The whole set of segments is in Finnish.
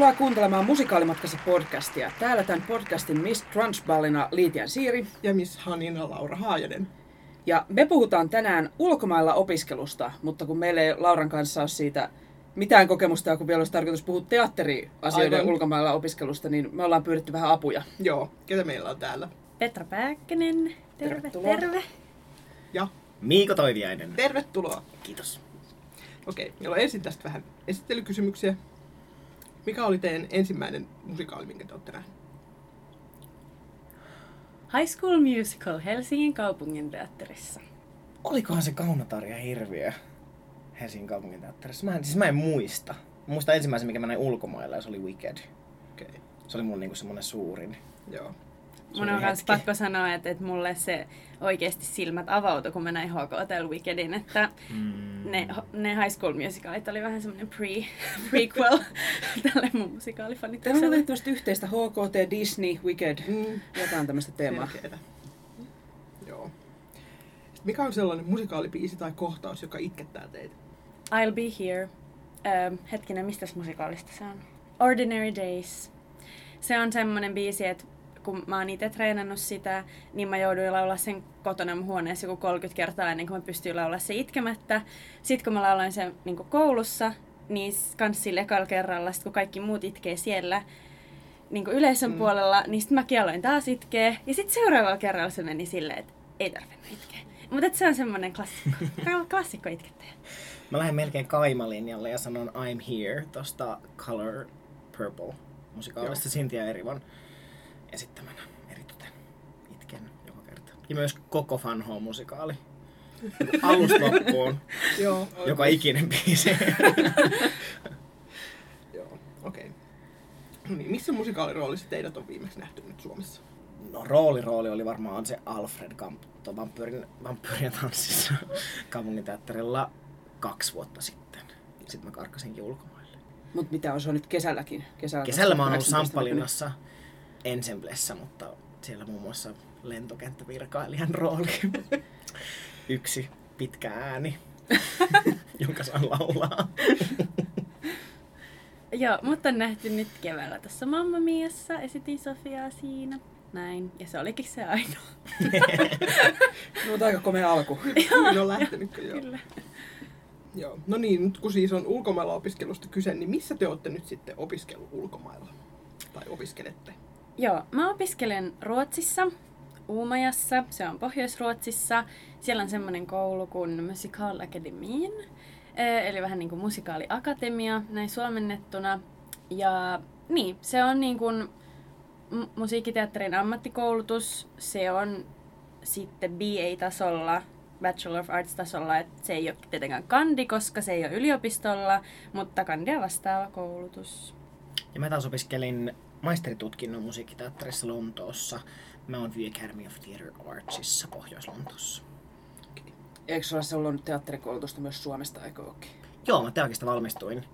Tervetuloa kuuntelemaan Musikaalimatkassa podcastia. Täällä tämän podcastin Miss Transballina Liitian Siiri. Ja Miss Hanina Laura Haajanen. Ja me puhutaan tänään ulkomailla opiskelusta, mutta kun meillä ei Lauran kanssa ole siitä mitään kokemusta, kun vielä olisi tarkoitus puhua teatteriasioiden Aivan. ulkomailla opiskelusta, niin me ollaan pyydetty vähän apuja. Joo, ketä meillä on täällä? Petra Pääkkönen, terve, Tervetuloa. terve. Ja Miiko Toiviainen. tervetuloa. Kiitos. Okei, meillä on ensin tästä vähän esittelykysymyksiä. Mikä oli teidän ensimmäinen musikaali, minkä te olette nähneet? High School Musical Helsingin kaupungin teatterissa. Olikohan se Kaunotarja hirviö Helsingin kaupunginteatterissa? Mä en, siis mä en muista. Mä muistan ensimmäisen, mikä mä näin ulkomailla ja se oli Wicked. Okei, Se oli mun niinku semmonen suurin. joo. Mun on myös pakko sanoa, että, että mulle se oikeasti silmät avautui, kun mä näin HK Hotel Wickedin, että Mm. ne, ne High School Musicalit oli vähän semmoinen pre, prequel tälle mun Teillä on musikaalifanitukselle. tehtävästi yhteistä HKT, Disney, Wicked, Mm, jotain tämmöistä teemaa. selkeetä. Joo. Sitten mikä on sellainen musikaalibiisi tai kohtaus, joka itkettää teitä? I'll be here. Öö, hetkinen, mistä musikaalista se on? Ordinary Days. Se on semmonen biisi, että kun mä oon itse treenannut sitä, niin mä jouduin laulaa sen kotona mun huoneessa joku 30 kertaa ennen kuin mä pystyin laulaa se itkemättä. Sitten kun mä lauloin sen niin koulussa, niin kans sille ekalla kerralla, sit kun kaikki muut itkee siellä, niin yleisön Mm. puolella, niin sitten mäkin aloin taas itkeä. Ja sitten seuraavalla kerralla se meni silleen, että ei tarvinnut itkeä. Mutta se on semmonen klassikko, klassikko itkettäjä. Mä lähden melkein Kaima-linjalle ja sanon I'm Here tosta Color Purple musikaalista Cynthia Erivan esittämänä eritoten itken joka kerta. Ja myös koko Fanho musikaali. Alusta loppuun. Joo. joka ikinen biisi. Joo, okei. No niin, missä musikaaliroolissa teidät on viimeksi nähty nyt Suomessa? No rooli rooli oli varmaan se Alfred Kamp, tuo vampyyrin, vampyyrien tanssissa kaupunginteatterilla kaksi vuotta sitten. Sitten mä karkasinkin ulkomaille. Mutta mitä on se on nyt kesälläkin? Kesällä, Kesällä mä oon ollut 2018 Samppalinnassa Ensemblessä, mutta siellä muun muassa lentokenttävirkailijan rooli. Yksi pitkä ääni, jonka saan laulaa. Joo, mutta on nähty nyt keväällä tuossa Mamma Miassa, esitin Sofiaa siinä. Näin, ja se olikin se ainoa. No, mutta aika komea alku. Kyllä on lähtenytkö joo. Kyllä. Joo. No niin, nyt kun siis on ulkomailla opiskelusta kyse, niin missä te olette nyt sitten opiskellut ulkomailla? Tai opiskelette? Joo, mä opiskelen Ruotsissa, Uumajassa, se on Pohjois-Ruotsissa. Siellä on semmoinen koulu kuin Musical Academyin, eh, eli vähän niin kuin musikaaliakatemia, näin suomennettuna. Ja niin, se on niin kuin mu- musiikkiteatterin ammattikoulutus, se on sitten BA-tasolla, Bachelor of Arts-tasolla, että se ei ole tietenkään kandi, koska se ei ole yliopistolla, mutta kandia vastaava koulutus. Ja mä taas opiskelin maisteritutkinnon musiikkiteatterissa Lontoossa. Mä oon The Academy of Theatre Artsissa Pohjois-Lontoossa. Eikö sulla se ollut nyt teatterikoulutusta myös Suomesta, eikö ookin? Joo, mä teakista valmistuin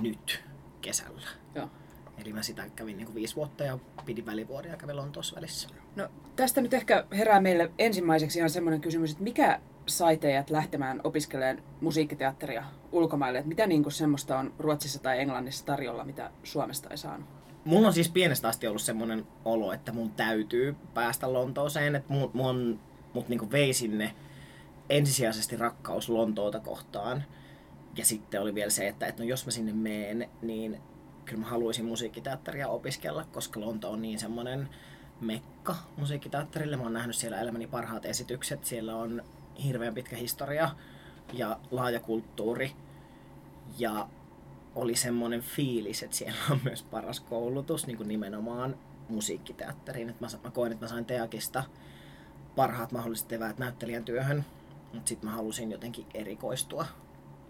nyt kesällä. Joo. Eli mä sitä kävin niin viisi vuotta ja pidin välivuoden ja kävin Lontoossa välissä. No, tästä nyt ehkä herää meille ensimmäiseksi ihan semmoinen kysymys, että mikä sai teidät lähtemään opiskelemaan musiikkiteatteria ulkomaille? Että mitä niin semmoista on Ruotsissa tai Englannissa tarjolla, mitä Suomesta ei saanut? Mulla on siis pienestä asti ollut semmoinen olo, että mun täytyy päästä Lontooseen, että mun, mun, mut niinku vei sinne ensisijaisesti rakkaus Lontoota kohtaan. Ja sitten oli vielä se, että, että no jos mä sinne meen, niin kyllä mä haluaisin musiikkiteatteria opiskella, koska Lonto on niin semmoinen mekka musiikkiteatterille. Mä oon nähnyt siellä elämäni parhaat esitykset. Siellä on hirveän pitkä historia ja laaja kulttuuri. Ja oli semmoinen fiilis, että siellä on myös paras koulutus niin kuin nimenomaan musiikkiteatteriin. Että mä, mä koin, että mä sain Teakista parhaat mahdolliset eväät näyttelijän työhön. Mutta sitten mä halusin jotenkin erikoistua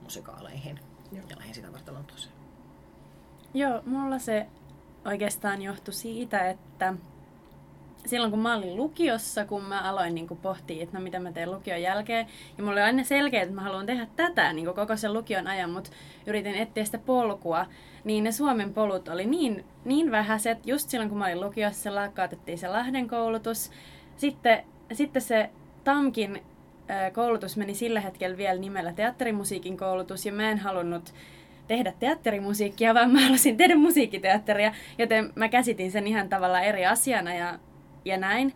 musikaaleihin. Joo. Ja lähdin sitä varten Lontooseen. Joo, mulla se oikeastaan johtui siitä, että silloin kun mä olin lukiossa, kun mä aloin niin pohtia, että no mitä mä teen lukion jälkeen, ja mulla oli aina selkeä, että mä haluan tehdä tätä niin koko sen lukion ajan, mutta yritin etsiä sitä polkua, niin ne Suomen polut oli niin, niin vähäiset, just silloin kun mä olin lukiossa, lakkautettiin se Lahden koulutus, sitten, sitten se TAMKin koulutus meni sillä hetkellä vielä nimellä teatterimusiikin koulutus, ja mä en halunnut tehdä teatterimusiikkia, vaan mä halusin tehdä musiikkiteatteria, joten mä käsitin sen ihan tavallaan eri asiana ja, ja näin.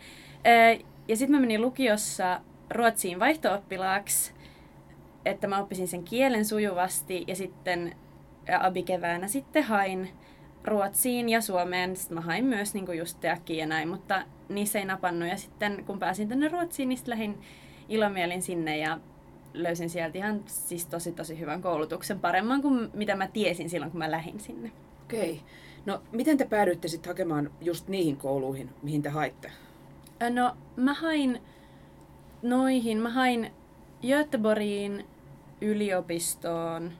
Ja sitten mä menin lukiossa Ruotsiin vaihto-oppilaaksi, että mä oppisin sen kielen sujuvasti ja sitten ja abikeväänä sitten hain Ruotsiin ja Suomeen. Sitten mä hain myös niin just teakkiin ja näin, mutta niissä ei napannut. Ja sitten kun pääsin tänne Ruotsiin, niin lähdin ilomielin sinne ja löysin sieltä ihan siis tosi tosi hyvän koulutuksen, paremman kuin mitä mä tiesin silloin, kun mä lähdin sinne. Okei. No, miten te päädyitte sitten hakemaan just niihin kouluihin, mihin te haitte? No, mä hain noihin, mä hain Göteborgiin yliopistoon.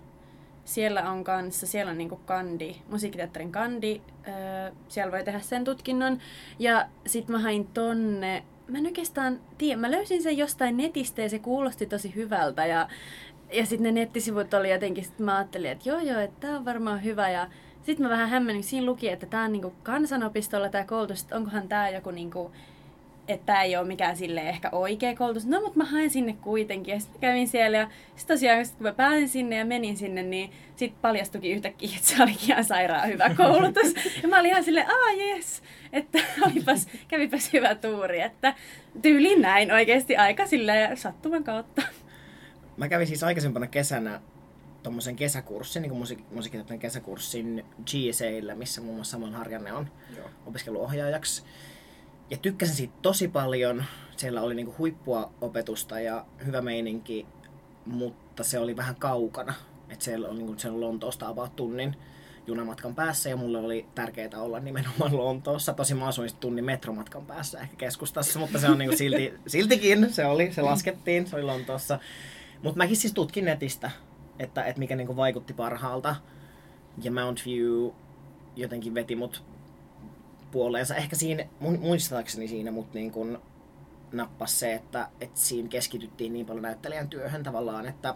Siellä on kanssa, siellä on niinku kandi, musiikkiteatterin kandi. Öö, siellä voi tehdä sen tutkinnon. Ja sit mä hain tonne, mä en oikeastaan tiedä, mä löysin sen jostain netistä ja se kuulosti tosi hyvältä. Ja, ja sitten ne nettisivut oli jotenkin, sit mä ajattelin, että joo joo, että tää on varmaan hyvä. Ja sitten mä vähän hämmenin, siinä luki, että tää on niinku kansanopistolla tää koulutus, että onkohan tää joku niinku että tämä ei ole mikään sille ehkä oikea koulutus. No, mutta mä haen sinne kuitenkin. Ja sitten kävin siellä ja sitten tosiaan, sit kun mä pääsin sinne ja menin sinne, niin sitten paljastukin yhtäkkiä, että se olikin ihan sairaan hyvä koulutus. ja mä olin ihan silleen, aa jes, että olipas, kävipäs hyvä tuuri. Että tyyli näin oikeasti aika silleen sattuman kautta. Mä kävin siis aikaisempana kesänä tuommoisen kesäkurssin, niin musiik- kesäkurssin GSAllä, missä muun muassa Samuel Harjanne on Joo. opiskeluohjaajaksi. Ja tykkäsin siitä tosi paljon. Siellä oli niinku huippua opetusta ja hyvä meininki, mutta se oli vähän kaukana. Et siellä oli niinku sen Lontoosta about tunnin junamatkan päässä ja mulle oli tärkeää olla nimenomaan Lontoossa. Tosi mä asuin tunnin metromatkan päässä ehkä keskustassa, mutta se on niinku silti, siltikin se oli, se laskettiin, se oli Lontoossa. Mutta mäkin siis tutkin netistä, että, että mikä niinku vaikutti parhaalta. Ja Mount View jotenkin veti mut puoleensa. Ehkä siinä, muistaakseni siinä mut niin kun nappas se, että, että siinä keskityttiin niin paljon näyttelijän työhön tavallaan, että,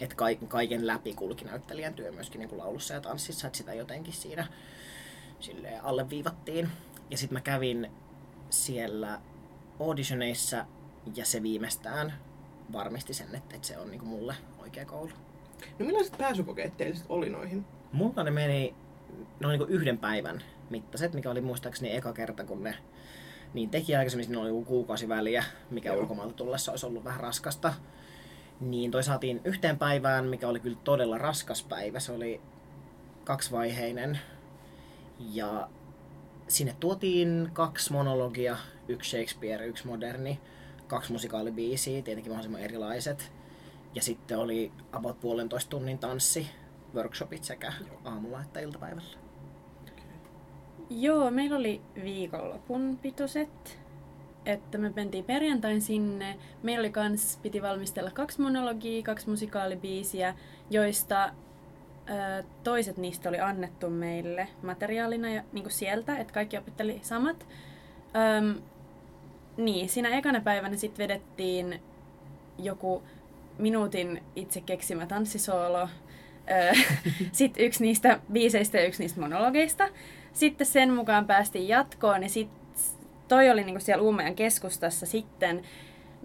että ka- kaiken läpi kulki näyttelijän työ myöskin niin kuin laulussa ja tanssissa, että sitä jotenkin siinä silleen alleviivattiin. Ja sitten mä kävin siellä auditioneissa ja se viimeistään varmisti sen, että, että se on niin kuin mulle oikea koulu. No millaiset pääsykokeet teillä sit oli noihin? Mulla ne meni oli niin yhden päivän mittaiset, mikä oli muistaakseni eka kerta, kun ne niin teki aikaisemmin, siinä oli joku kuukausi väliä, mikä Joo. ulkomailta tullessa olisi ollut vähän raskasta. Niin toi saatiin yhteen päivään, mikä oli kyllä todella raskas päivä. Se oli kaksivaiheinen. Ja sinne tuotiin kaksi monologia, yksi Shakespeare, yksi moderni, kaksi musikaalibiisiä, tietenkin mahdollisimman erilaiset. Ja sitten oli about puolentoista tunnin tanssi, workshopit sekä aamulla että iltapäivällä. Joo, meillä oli viikonlopun pitoset. Että me mentiin perjantain sinne. Meillä oli kans, piti valmistella kaksi monologia, kaksi musikaalibiisiä, joista ö, toiset niistä oli annettu meille materiaalina ja, niin kuin sieltä, että kaikki opetteli samat. Öm, niin, siinä ekana päivänä sitten vedettiin joku minuutin itse keksimä tanssisoolo. Sitten yksi niistä biiseistä ja yksi niistä monologeista. Sitten sen mukaan päästiin jatkoon ja sit toi oli niinku siellä Uumajan keskustassa sitten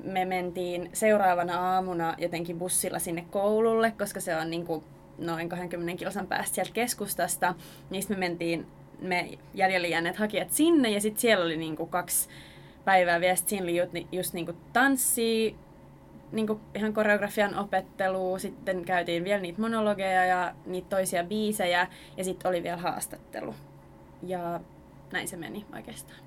me mentiin seuraavana aamuna jotenkin bussilla sinne koululle, koska se on niinku noin 20 kilsan päästä sieltä keskustasta. Niistä me mentiin, me jäljelle jääneet hakijat sinne ja sitten siellä oli niinku kaksi päivää vielä. Sit siinä oli just niinku tanssia, niinku ihan koreografian opettelua, sitten käytiin vielä niitä monologeja ja niitä toisia biisejä ja sitten oli vielä haastattelu. Ja näin se meni oikeastaan.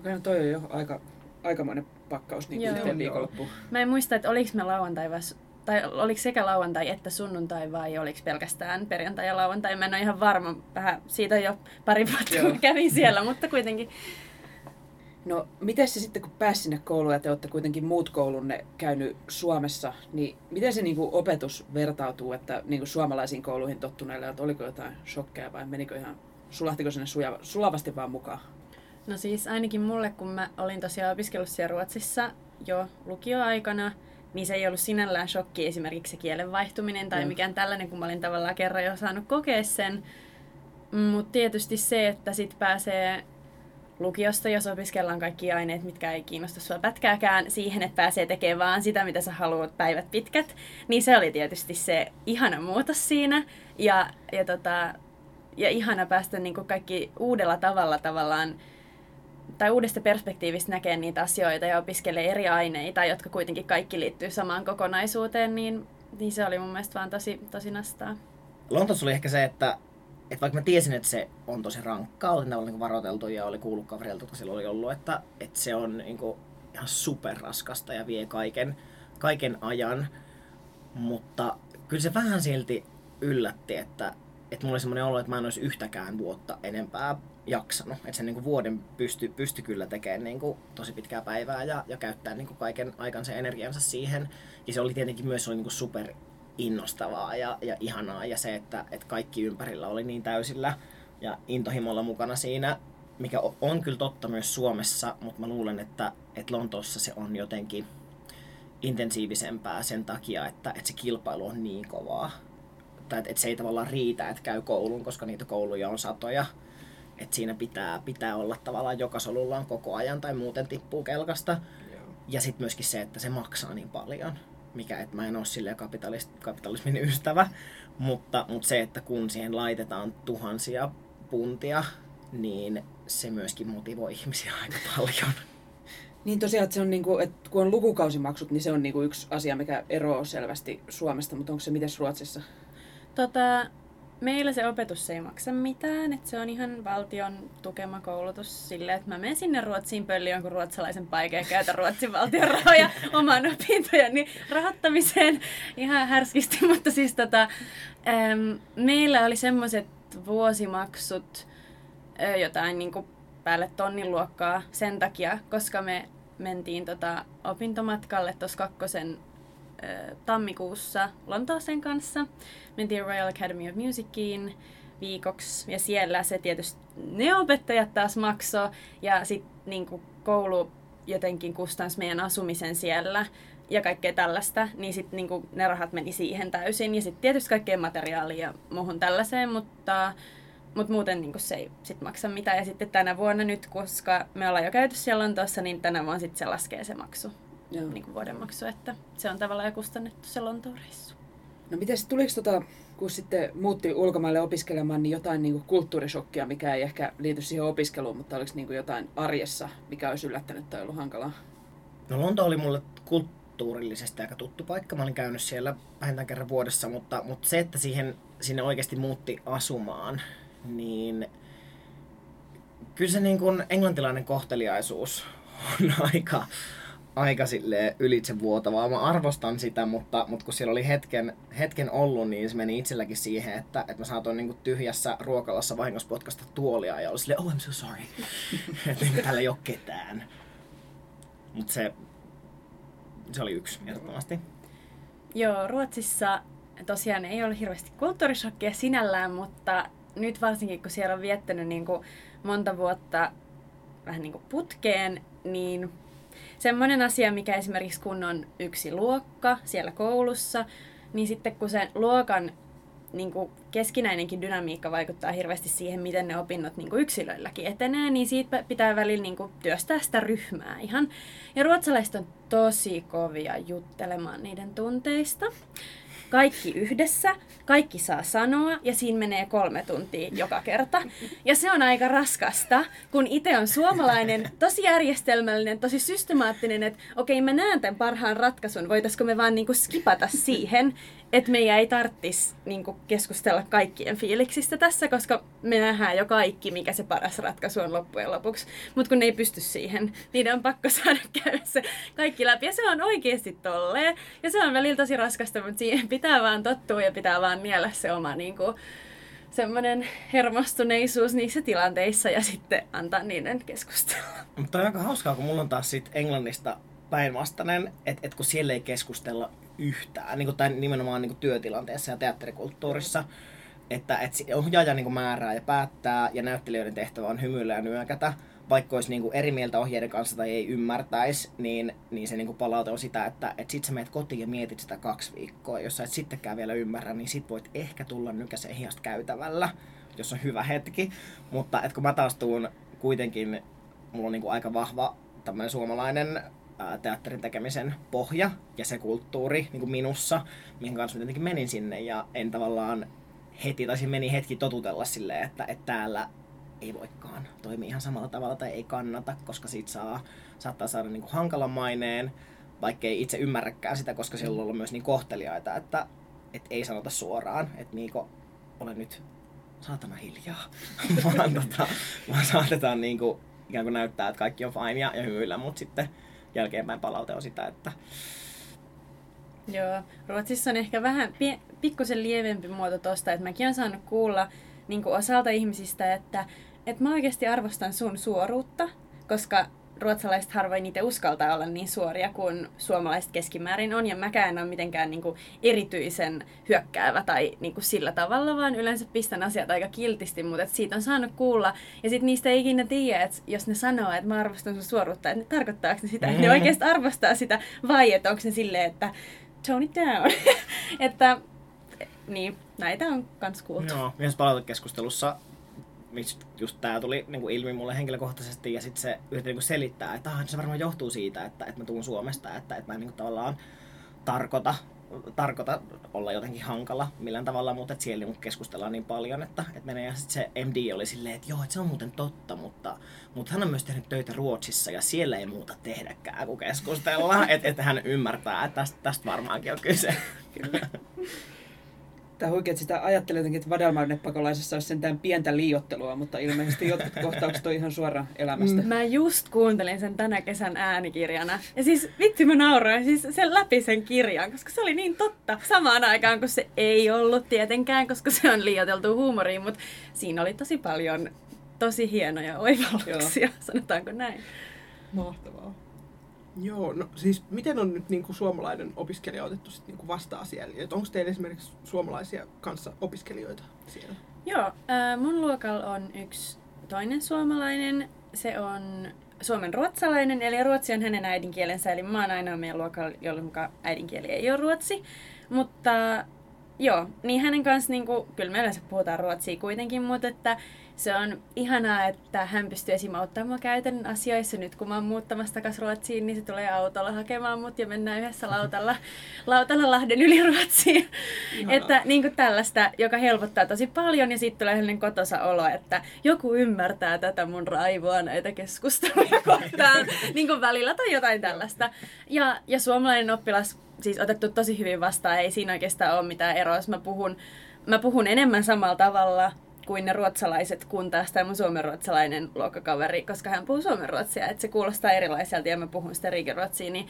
Okei, no toi on jo aika, aikamoinen pakkaus niin Joo. yhteen Joo. viikonloppuun. Mä en muista, että oliko me lauantai vai, su- tai oliko sekä lauantai että sunnuntai vai oliko pelkästään perjantai ja lauantai. Mä en ole ihan varma, vähän siitä on jo pari vuotta kun kävin siellä, mutta kuitenkin. No, miten se sitten, kun pääsi sinne kouluun ja te olette kuitenkin muut koulunne käynyt Suomessa, niin miten se niin kuin opetus vertautuu, että niin kuin suomalaisiin kouluihin tottuneille, että oliko jotain shokkeja vai menikö ihan, sulahtiko sinne suja, sulavasti vaan mukaan? No siis ainakin mulle, kun mä olin tosiaan opiskellut siellä Ruotsissa jo lukioaikana, niin se ei ollut sinällään shokki esimerkiksi se kielen vaihtuminen tai Mm. mikään tällainen, kun mä olin tavallaan kerran jo saanut kokea sen. Mutta tietysti se, että sit pääsee lukiosta, jos opiskellaan kaikki aineet, mitkä ei kiinnosta sua pätkääkään, siihen, että pääsee tekemään vaan sitä, mitä sä haluat päivät pitkät, niin se oli tietysti se ihana muutos siinä. Ja, ja, tota, ja ihana päästä niin kaikki uudella tavalla tavallaan tai uudesta perspektiivistä näkee niitä asioita ja opiskelee eri aineita, jotka kuitenkin kaikki liittyy samaan kokonaisuuteen, niin, niin se oli mun mielestä vaan tosi, tosi nastaa. Lontoossa oli ehkä se, että, että vaikka mä tiesin, että se on tosi rankkaa, olin tavallaan niin varoiteltu ja oli kuullut kaverilta, jotka silloin oli ollut, että, että se on niin kuin ihan superraskasta ja vie kaiken, kaiken ajan. Mutta kyllä se vähän silti yllätti, että, että mulla oli semmoinen olo, että mä en olisi yhtäkään vuotta enempää jaksanut. Että sen niin kuin vuoden pysty, pysty kyllä tekemään niin kuin tosi pitkää päivää ja, ja käyttää niin kuin kaiken aikansa ja energiansa siihen. Ja se oli tietenkin myös oli niin kuin super innostavaa ja, ja ihanaa ja se, että, että kaikki ympärillä oli niin täysillä ja intohimolla mukana siinä, mikä on kyllä totta myös Suomessa, mutta mä luulen, että, että Lontoossa se on jotenkin intensiivisempää sen takia, että, että se kilpailu on niin kovaa. Tai että, että se ei tavallaan riitä, että käy koulun, koska niitä kouluja on satoja. Että siinä pitää, pitää olla tavallaan joka solullaan koko ajan tai muuten tippuu kelkasta. Ja sitten myöskin se, että se maksaa niin paljon. Mikä, että mä en ole silleen kapitalist, kapitalismin ystävä, mutta, mutta se, että kun siihen laitetaan tuhansia puntia, niin se myöskin motivoi ihmisiä aika paljon. Niin tosiaan, että, se on niinku, että kun on lukukausimaksut, niin se on niinku yksi asia, mikä eroaa selvästi Suomesta, mutta onko se miten Ruotsissa? Tota, meillä se opetus ei maksa mitään, että se on ihan valtion tukema koulutus silleen, että mä menen sinne Ruotsiin pölli jonkun ruotsalaisen paikan ja käytän Ruotsin valtion rahoja oman opintojeni rahoittamiseen ihan härskisti, mutta siis tota, äm, meillä oli semmoiset vuosimaksut jotain niin kuin päälle tonnin luokkaa sen takia, koska me mentiin tota opintomatkalle tuossa kakkosen tammikuussa Lontooseen kanssa. Mentiin Royal Academy of Musiciin viikoksi. Ja siellä se tietysti ne opettajat taas maksoi. Ja sitten niinku koulu jotenkin kustansi meidän asumisen siellä ja kaikkea tällaista, niin sitten niinku ne rahat meni siihen täysin. Ja sitten tietysti kaikkeen materiaaliin ja muuhun tällaiseen, mutta mutta muuten niin se ei sit maksa mitään. Ja sitten tänä vuonna nyt, koska me ollaan jo käyty siellä Lontoossa, niin tänä vuonna sit se laskee se maksu, Joo. niin kuin vuoden maksu. Että se on tavallaan jo kustannettu se Lontoon reissu. No miten tuliko tota, kun sitten muutti ulkomaille opiskelemaan, niin jotain niinku kulttuurishokkia, mikä ei ehkä liity siihen opiskeluun, mutta oliko niinku jotain arjessa, mikä olisi yllättänyt tai ollut hankalaa? No Lonto oli mulle kulttuurillisesti aika tuttu paikka. Mä olin käynyt siellä vähintään kerran vuodessa, mutta, mutta se, että siihen, sinne oikeasti muutti asumaan, niin kyllä se niin kuin englantilainen kohteliaisuus on aika, aika silleen ylitsevuotavaa. Mä arvostan sitä, mutta, mutta kun siellä oli hetken, hetken ollut, niin se meni itselläkin siihen, että, että mä saatoin niin kuin tyhjässä ruokalassa vahingossa potkasta tuolia ja oli silleen, oh I'm so sorry, että niin täällä ei ole ketään. Mutta se, se oli yksi ehdottomasti. Joo, Ruotsissa tosiaan ei ole hirveästi kulttuurishokkia sinällään, mutta nyt varsinkin kun siellä on viettänyt niin kuin monta vuotta vähän niin kuin putkeen, niin semmoinen asia, mikä esimerkiksi kun on yksi luokka siellä koulussa, niin sitten kun sen luokan niin kuin keskinäinenkin dynamiikka vaikuttaa hirveästi siihen, miten ne opinnot niin kuin yksilöilläkin etenee, niin siitä pitää välillä niin kuin työstää sitä ryhmää ihan. Ja ruotsalaiset on tosi kovia juttelemaan niiden tunteista. Kaikki yhdessä, kaikki saa sanoa ja siinä menee kolme tuntia joka kerta. Ja se on aika raskasta, kun itse on suomalainen, tosi järjestelmällinen, tosi systemaattinen, että okei mä näen tämän parhaan ratkaisun, voitaisiko me vaan niinku skipata siihen, että meidän ei tarvitsisi niinku keskustella kaikkien fiiliksistä tässä, koska me nähdään jo kaikki, mikä se paras ratkaisu on loppujen lopuksi. Mutta kun ne ei pysty siihen, niiden on pakko saada käydä se kaikki läpi. Ja se on oikeasti tolleen. Ja se on välillä tosi raskasta, mutta siihen pitää vaan tottua ja pitää vaan niellä se oma niinku, semmoinen hermostuneisuus niissä tilanteissa ja sitten antaa niiden keskustella. Mutta on aika hauskaa, kun mulla on taas sit Englannista päinvastainen, että et kun siellä ei keskustella yhtään, niin kuin, tai nimenomaan niin kuin työtilanteessa ja teatterikulttuurissa, että et ohjaaja niin kuin määrää ja päättää ja näyttelijöiden tehtävä on hymyillä ja nyökätä, vaikka olisi niin kuin eri mieltä ohjeiden kanssa tai ei ymmärtäisi, niin, niin se niin kuin palaute on sitä, että et sit sä meet kotiin ja mietit sitä kaksi viikkoa. Jos sä et sittenkään vielä ymmärrä, niin sit voit ehkä tulla nykäseen hiasta käytävällä, jos on hyvä hetki. Mutta et kun mä taas tuun kuitenkin, mulla on niin kuin aika vahva tämmöinen suomalainen teatterin tekemisen pohja ja se kulttuuri niin kuin minussa, mihin kanssa mä tietenkin menin sinne. Ja en tavallaan heti, tai siinä meni hetki totutella silleen, että, että täällä ei voikaan toimia ihan samalla tavalla tai ei kannata, koska siitä saa, saattaa saada niin kuin hankalan maineen, vaikka ei itse ymmärräkään sitä, koska siellä on ollut myös niin kohteliaita, että, että ei sanota suoraan, että Miiko, ole nyt saatana hiljaa, vaan, tota, vaan saatetaan niin kuin, ikään kuin näyttää, että kaikki on fine ja, ja hymyillä, mutta sitten jälkeenpäin palaute on sitä, että Joo, Ruotsissa on ehkä vähän pie- pikkusen lievempi muoto tosta, että mäkin olen saanut kuulla niin osalta ihmisistä, että, että mä oikeasti arvostan sun suoruutta, koska ruotsalaiset harvoin niitä uskaltaa olla niin suoria kuin suomalaiset keskimäärin on, ja mäkään en ole mitenkään niin kuin erityisen hyökkäävä tai niin kuin sillä tavalla, vaan yleensä pistän asiat aika kiltisti, mutta et siitä on saanut kuulla, ja sitten niistä ei ikinä tiedä, että jos ne sanoo, että mä arvostan sun suoruutta, että tarkoittaako ne sitä, että ne Mm. oikeasti arvostaa sitä, vai että onko ne silleen, että tone it down. että niin, näitä on kans kuultu. Joo, yhdessä palautekeskustelussa mistä just tää tuli niin kuin ilmi mulle henkilökohtaisesti ja sitten se yritti niin kuin selittää, että ah, se varmaan johtuu siitä, että, että mä tuun Suomesta, että, että mä en niin kuin tavallaan tarkoita, tarkoita olla jotenkin hankala millään tavalla, mutta että siellä niin keskustellaan niin paljon, että, että menee. Ja sitten se MD oli silleen, että joo, että se on muuten totta, mutta, mutta hän on myös tehnyt töitä Ruotsissa ja siellä ei muuta tehdäkään kuin keskustella. että, että hän ymmärtää, että tästä, tästä varmaankin on kyse. Kyllä. Tämä huikea, että sitä ajattelee jotenkin, että vadelmarnepakolaisessa olisi sentään pientä liiottelua, mutta ilmeisesti jotkut kohtaukset on ihan suoraan elämästä. Mä just kuuntelin sen tänä kesän äänikirjana. Ja siis vitsi mä nauroin siis sen läpi sen kirjan, koska se oli niin totta. Samaan aikaan kun se ei ollut tietenkään, koska se on liioiteltu huumoriin, mutta siinä oli tosi paljon tosi hienoja oivalluksia, sanotaanko näin. Mahtavaa. Joo, no siis miten on nyt niinku suomalainen opiskelija otettu sit niinku vastaan siellä? Et onko teillä esimerkiksi suomalaisia kanssa opiskelijoita siellä? Joo, äh, mun luokalla on yksi toinen suomalainen. Se on suomen ruotsalainen, eli ruotsi on hänen äidinkielensä, eli mä oon ainoa meidän luokalla, jolloin äidinkieli ei ole ruotsi. Mutta joo, niin hänen kanssa niinku, kyllä me yleensä puhutaan ruotsia kuitenkin, mutta että se on ihanaa, että hän pystyy esim. auttamaan mua käytännön asioissa. Nyt kun mä oon muuttamassa takaisin Ruotsiin, niin se tulee autolla hakemaan mut ja mennään yhdessä lautalla, lautalla Lahden yli Ruotsiin. Ihanaa. että niin kuin tällaista, joka helpottaa tosi paljon ja sitten tulee sellainen kotosa olo, että joku ymmärtää tätä mun raivoa näitä keskusteluja kohtaan niin kuin välillä tai jotain tällaista. Ja, ja suomalainen oppilas siis otettu tosi hyvin vastaan, ei siinä oikeastaan ole mitään eroa, jos mä puhun, mä puhun enemmän samalla tavalla kuin ne ruotsalaiset, kun taas tämä mun suomenruotsalainen luokkakaveri, koska hän puhuu suomenruotsia, että se kuulostaa erilaiselta ja mä puhun sitä riikiruotsia, niin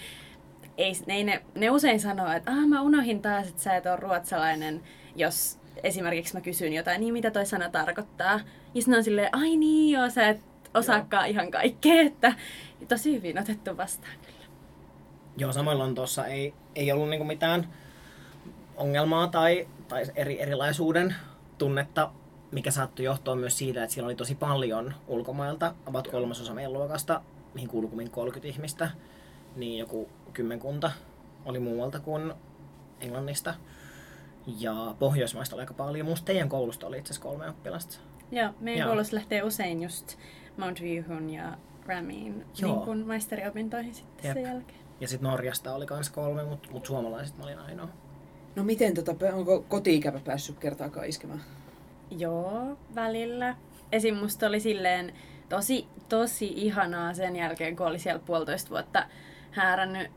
ei, ei ne, ne usein sanoo, että ah, mä unohin taas, että sä et ole ruotsalainen, jos esimerkiksi mä kysyn jotain, niin mitä toi sana tarkoittaa. Ja sitten on silleen, ai niin joo, sä et osaakaan ihan kaikkea, että tosi hyvin otettu vastaan kyllä. Joo, samoin Lontoossa ei, ei ollut niinku mitään ongelmaa tai, tai eri, erilaisuuden tunnetta, mikä saattoi johtua myös siitä, että siellä oli tosi paljon ulkomailta, about kolmasosa meidän luokasta, mihin kuului kummin 30 ihmistä, niin joku kymmenkunta oli muualta kuin Englannista. Ja Pohjoismaista oli aika paljon. Musta teidän koulusta oli itse asiassa kolme oppilasta. Joo, meidän Joo. koulussa lähtee usein just Mount Viewhun ja Ramiin Joo. niin kuin maisteriopintoihin sitten Jep. sen jälkeen. Ja sitten Norjasta oli kans kolme, mutta mut suomalaiset mä olin ainoa. No miten, tota, onko koti-ikävä päässyt kertaakaan iskemään? Joo, välillä. Esim. musta oli silleen tosi, tosi ihanaa sen jälkeen, kun oli siellä puolitoista vuotta häärännyt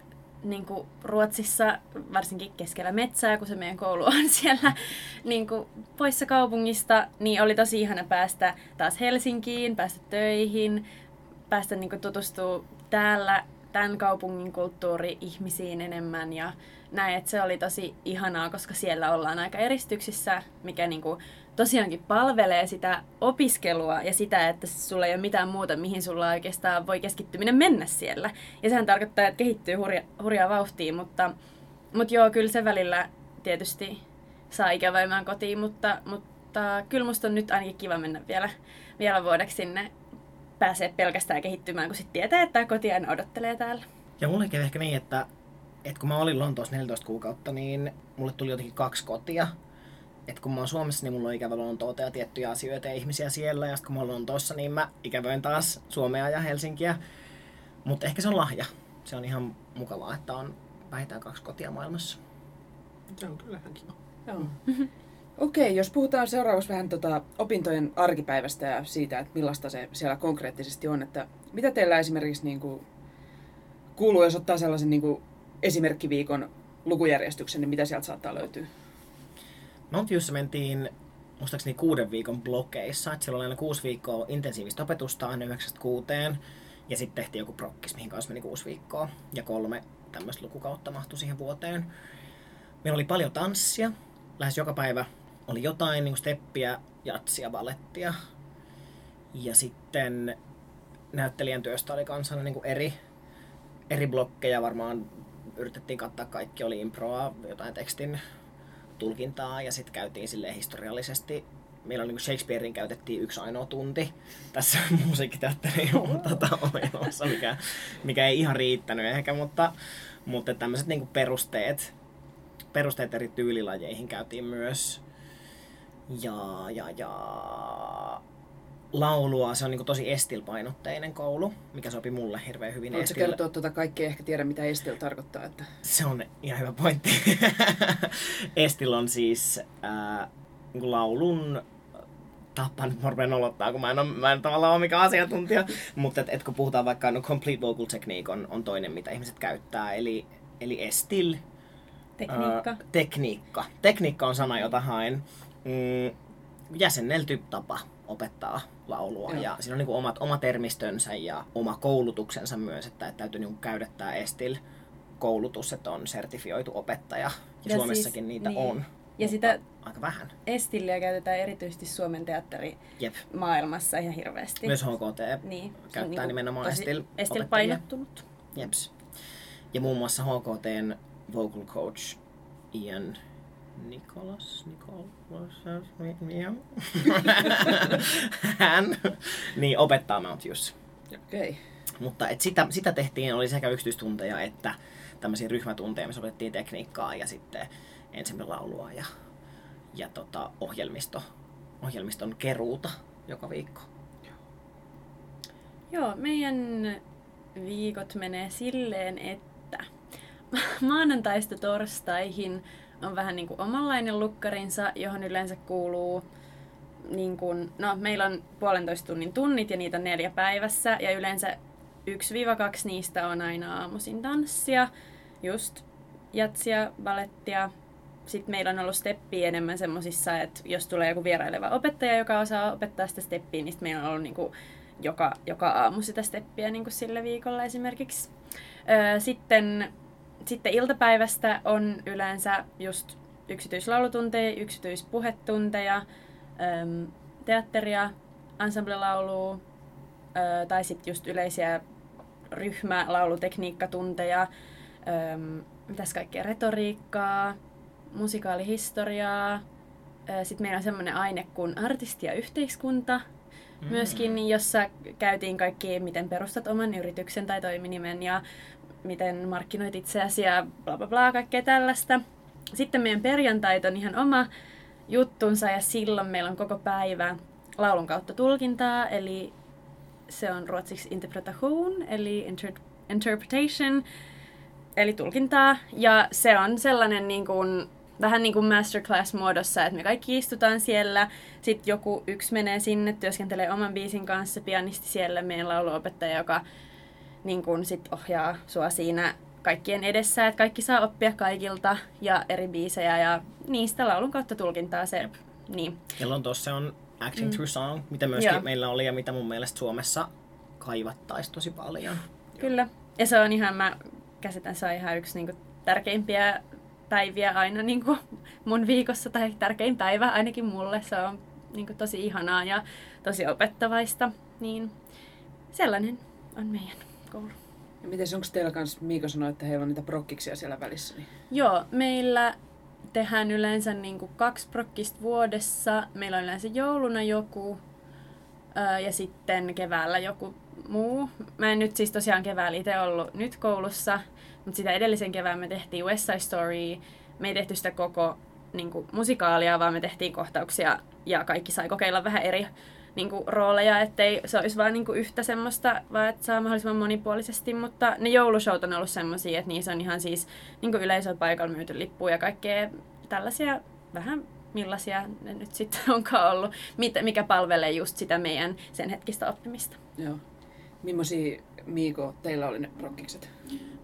niin kuin Ruotsissa, varsinkin keskellä metsää, kun se meidän koulu on siellä niin kuin poissa kaupungista, niin oli tosi ihana päästä taas Helsinkiin, päästä töihin, päästä niin kuin tutustua täällä tämän kaupungin kulttuuri ihmisiin enemmän ja näin, että se oli tosi ihanaa, koska siellä ollaan aika eristyksissä, mikä niinku tosiaankin palvelee sitä opiskelua ja sitä, että sulla ei ole mitään muuta, mihin sulla oikeastaan voi keskittyminen mennä siellä. Ja sehän tarkoittaa, että kehittyy hurja, hurjaa vauhtia, mutta, mutta joo, kyllä se välillä tietysti saa ikäväimään kotiin, mutta, mutta kyllä musta on nyt ainakin kiva mennä vielä, vielä vuodeksi sinne pääsee pelkästään kehittymään, kun sitten tietää, että kotiaina odottelee täällä. Ja mulle kävi ehkä niin, että, että kun mä olin Lontoossa 14 kuukautta, niin mulle tuli jotenkin kaksi kotia. Että kun mä oon Suomessa, niin mulla on ikävä Lontoota ja tiettyjä asioita ja ihmisiä siellä. Ja sitten kun mä oon Lontoossa, niin mä ikävöin taas Suomea ja Helsinkiä. Mutta ehkä se on lahja. Se on ihan mukavaa, että on vähintään kaksi kotia maailmassa. Se on kyllä ihan kiva. Joo. Okei, jos puhutaan seuraavaksi vähän tota opintojen arkipäivästä ja siitä, että millaista se siellä konkreettisesti on, että mitä teillä esimerkiksi niin kuin, kuuluu, jos ottaa sellaisen niin kuin, esimerkkiviikon lukujärjestyksen, niin mitä sieltä saattaa löytyä? Mountiussa mentiin muistaakseni kuuden viikon blokeissa, että siellä oli aina kuusi viikkoa intensiivistä opetusta aina 9 kuuteen, ja sitten tehtiin joku prokkis, mihin kanssa meni kuusi viikkoa, ja kolme tämmöistä lukukautta mahtui siihen vuoteen. Meillä oli paljon tanssia, lähes joka päivä oli jotain niin steppiä, jatsia, balettia. Ja sitten näyttelijän työstä oli kanssa niin eri, eri blokkeja, varmaan yritettiin kattaa kaikki, oli improa, jotain tekstin tulkintaa ja sitten käytiin sille historiallisesti meillä oli niin Shakespearein käytettiin yksi ainoa tunti tässä musiikkiteatterin tota, ohjelmassa, mikä, mikä ei ihan riittänyt ehkä, mutta, mutta tämmöiset niin perusteet, perusteet eri tyylilajeihin käytiin myös. Ja, ja, ja laulua, se on niin tosi estilpainotteinen koulu, mikä sopi mulle hirveän hyvin. Voitko Estil... kertoa tuota kaikki ehkä tiedä, mitä Estil tarkoittaa? Että... Se on ihan hyvä pointti. Estil on siis äh, niin laulun tapa, nyt mä rupean olottaa, kun mä en, ole, mä en tavallaan ole mikään asiantuntija, mutta et, et kun puhutaan vaikka, no complete vocal technique on, on toinen, mitä ihmiset käyttää, eli, eli estil. Tekniikka. Ää, tekniikka. Tekniikka on sana, jota haen. Mm, jäsennelty tapa opettaa laulua. Joo. Ja siinä on niin kuin omat, oma termistönsä ja oma koulutuksensa myös, että, että täytyy niin kuin käydä tämä estil koulutus, että on sertifioitu opettaja. Ja, Ja Suomessakin siis- niitä niin. on. Ja sitä Aika vähän. Estilliä käytetään erityisesti Suomen Jep. teatterimaailmassa ihan hirveästi. Myös HKT niin, on käyttää niinku nimenomaan Estil Estil painottunut. Jeps. Ja muun muassa HKTn vocal coach Ian Nicholas, Nicholas, Mia. Hän niin opettaa Mount Youssa. Okei. Okay. Mutta et sitä, sitä tehtiin, oli sekä yksityistunteja että tämmöisiä ryhmätunteja, missä opetettiin tekniikkaa ja sitten ensimmäislaulua ja, ja tota, ohjelmisto, ohjelmiston keruuta joka viikko. Joo, meidän viikot menee silleen, että maanantaista torstaihin on vähän niin kuin omanlainen lukkarinsa, johon yleensä kuuluu niin kuin, no meillä on puolentoista tunnin tunnit ja niitä neljä päivässä ja yleensä 1-2 niistä on aina aamuisin tanssia, just jatsia, balettia. Sitten meillä on ollut steppiä enemmän semmosissa, että jos tulee joku vieraileva opettaja, joka osaa opettaa sitä steppiä, niin meillä on ollut niinku joka, joka aamu sitä steppiä niin kuin sillä viikolla esimerkiksi. Sitten, sitten iltapäivästä on yleensä just yksityislaulutunteja, yksityispuhetunteja, öö, teatteria, ensemblelaulua tai sitten just yleisiä ryhmälaulutekniikkatunteja, öö, mitäs kaikkea, retoriikkaa, musikaalihistoriaa. Sitten meillä on semmoinen aine kuin artisti ja yhteiskunta, Mm. myöskin, jossa käytiin kaikki, miten perustat oman yrityksen tai toiminimen ja miten markkinoit itseäsi ja bla bla bla, kaikkea tällaista. Sitten meidän perjantait on ihan oma juttunsa ja silloin meillä on koko päivä laulun kautta tulkintaa, eli se on ruotsiksi interpretation, eli inter- interpretation, eli tulkintaa. Ja se on sellainen niin kuin, vähän niin kuin masterclass-muodossa, että me kaikki istutaan siellä, sitten joku yksi menee sinne, työskentelee oman biisin kanssa, pianisti siellä, meidän lauluopettaja, joka niin kuin sit ohjaa sua siinä kaikkien edessä, että kaikki saa oppia kaikilta ja eri biisejä ja niistä laulun kautta tulkintaa se. Niin. Ja Lontoossa on Acting Through Song, mitä myöskin Joo. meillä oli ja mitä mun mielestä Suomessa kaivattaisi tosi paljon. Kyllä. Ja se on ihan, mä käsitän, se on ihan yksi niinku tärkeimpiä päiviä aina niinku mun viikossa, tai tärkein päivä ainakin mulle. Se on niinku tosi ihanaa ja tosi opettavaista. Niin sellainen on meidän koulu. Ja miten onko teillä kanssa, Miiko sanoi, että heillä on niitä prokkiksia siellä välissä? Niin... Joo, meillä tehdään yleensä niin kuin kaksi prokkista vuodessa. Meillä on yleensä jouluna joku ää, ja sitten keväällä joku muu. Mä en nyt siis tosiaan keväällä itse ollut nyt koulussa, mutta sitä edellisen kevään me tehtiin West Side Story. Me ei tehty sitä koko niin kuin, musikaalia, vaan me tehtiin kohtauksia ja kaikki sai kokeilla vähän eri niin kuin, rooleja, ettei se olisi vain niin kuin, yhtä semmoista, vaan että saa mahdollisimman monipuolisesti. Mutta ne joulushowt on ollut semmoisia, että niissä on ihan siis niin kuin yleisöllä paikalla myyty lippuja ja kaikkea tällaisia vähän millaisia ne nyt sitten onkaan ollut, mikä palvelee just sitä meidän sen hetkistä oppimista. Joo. Millaisia, Miiko, teillä oli ne rokkikset?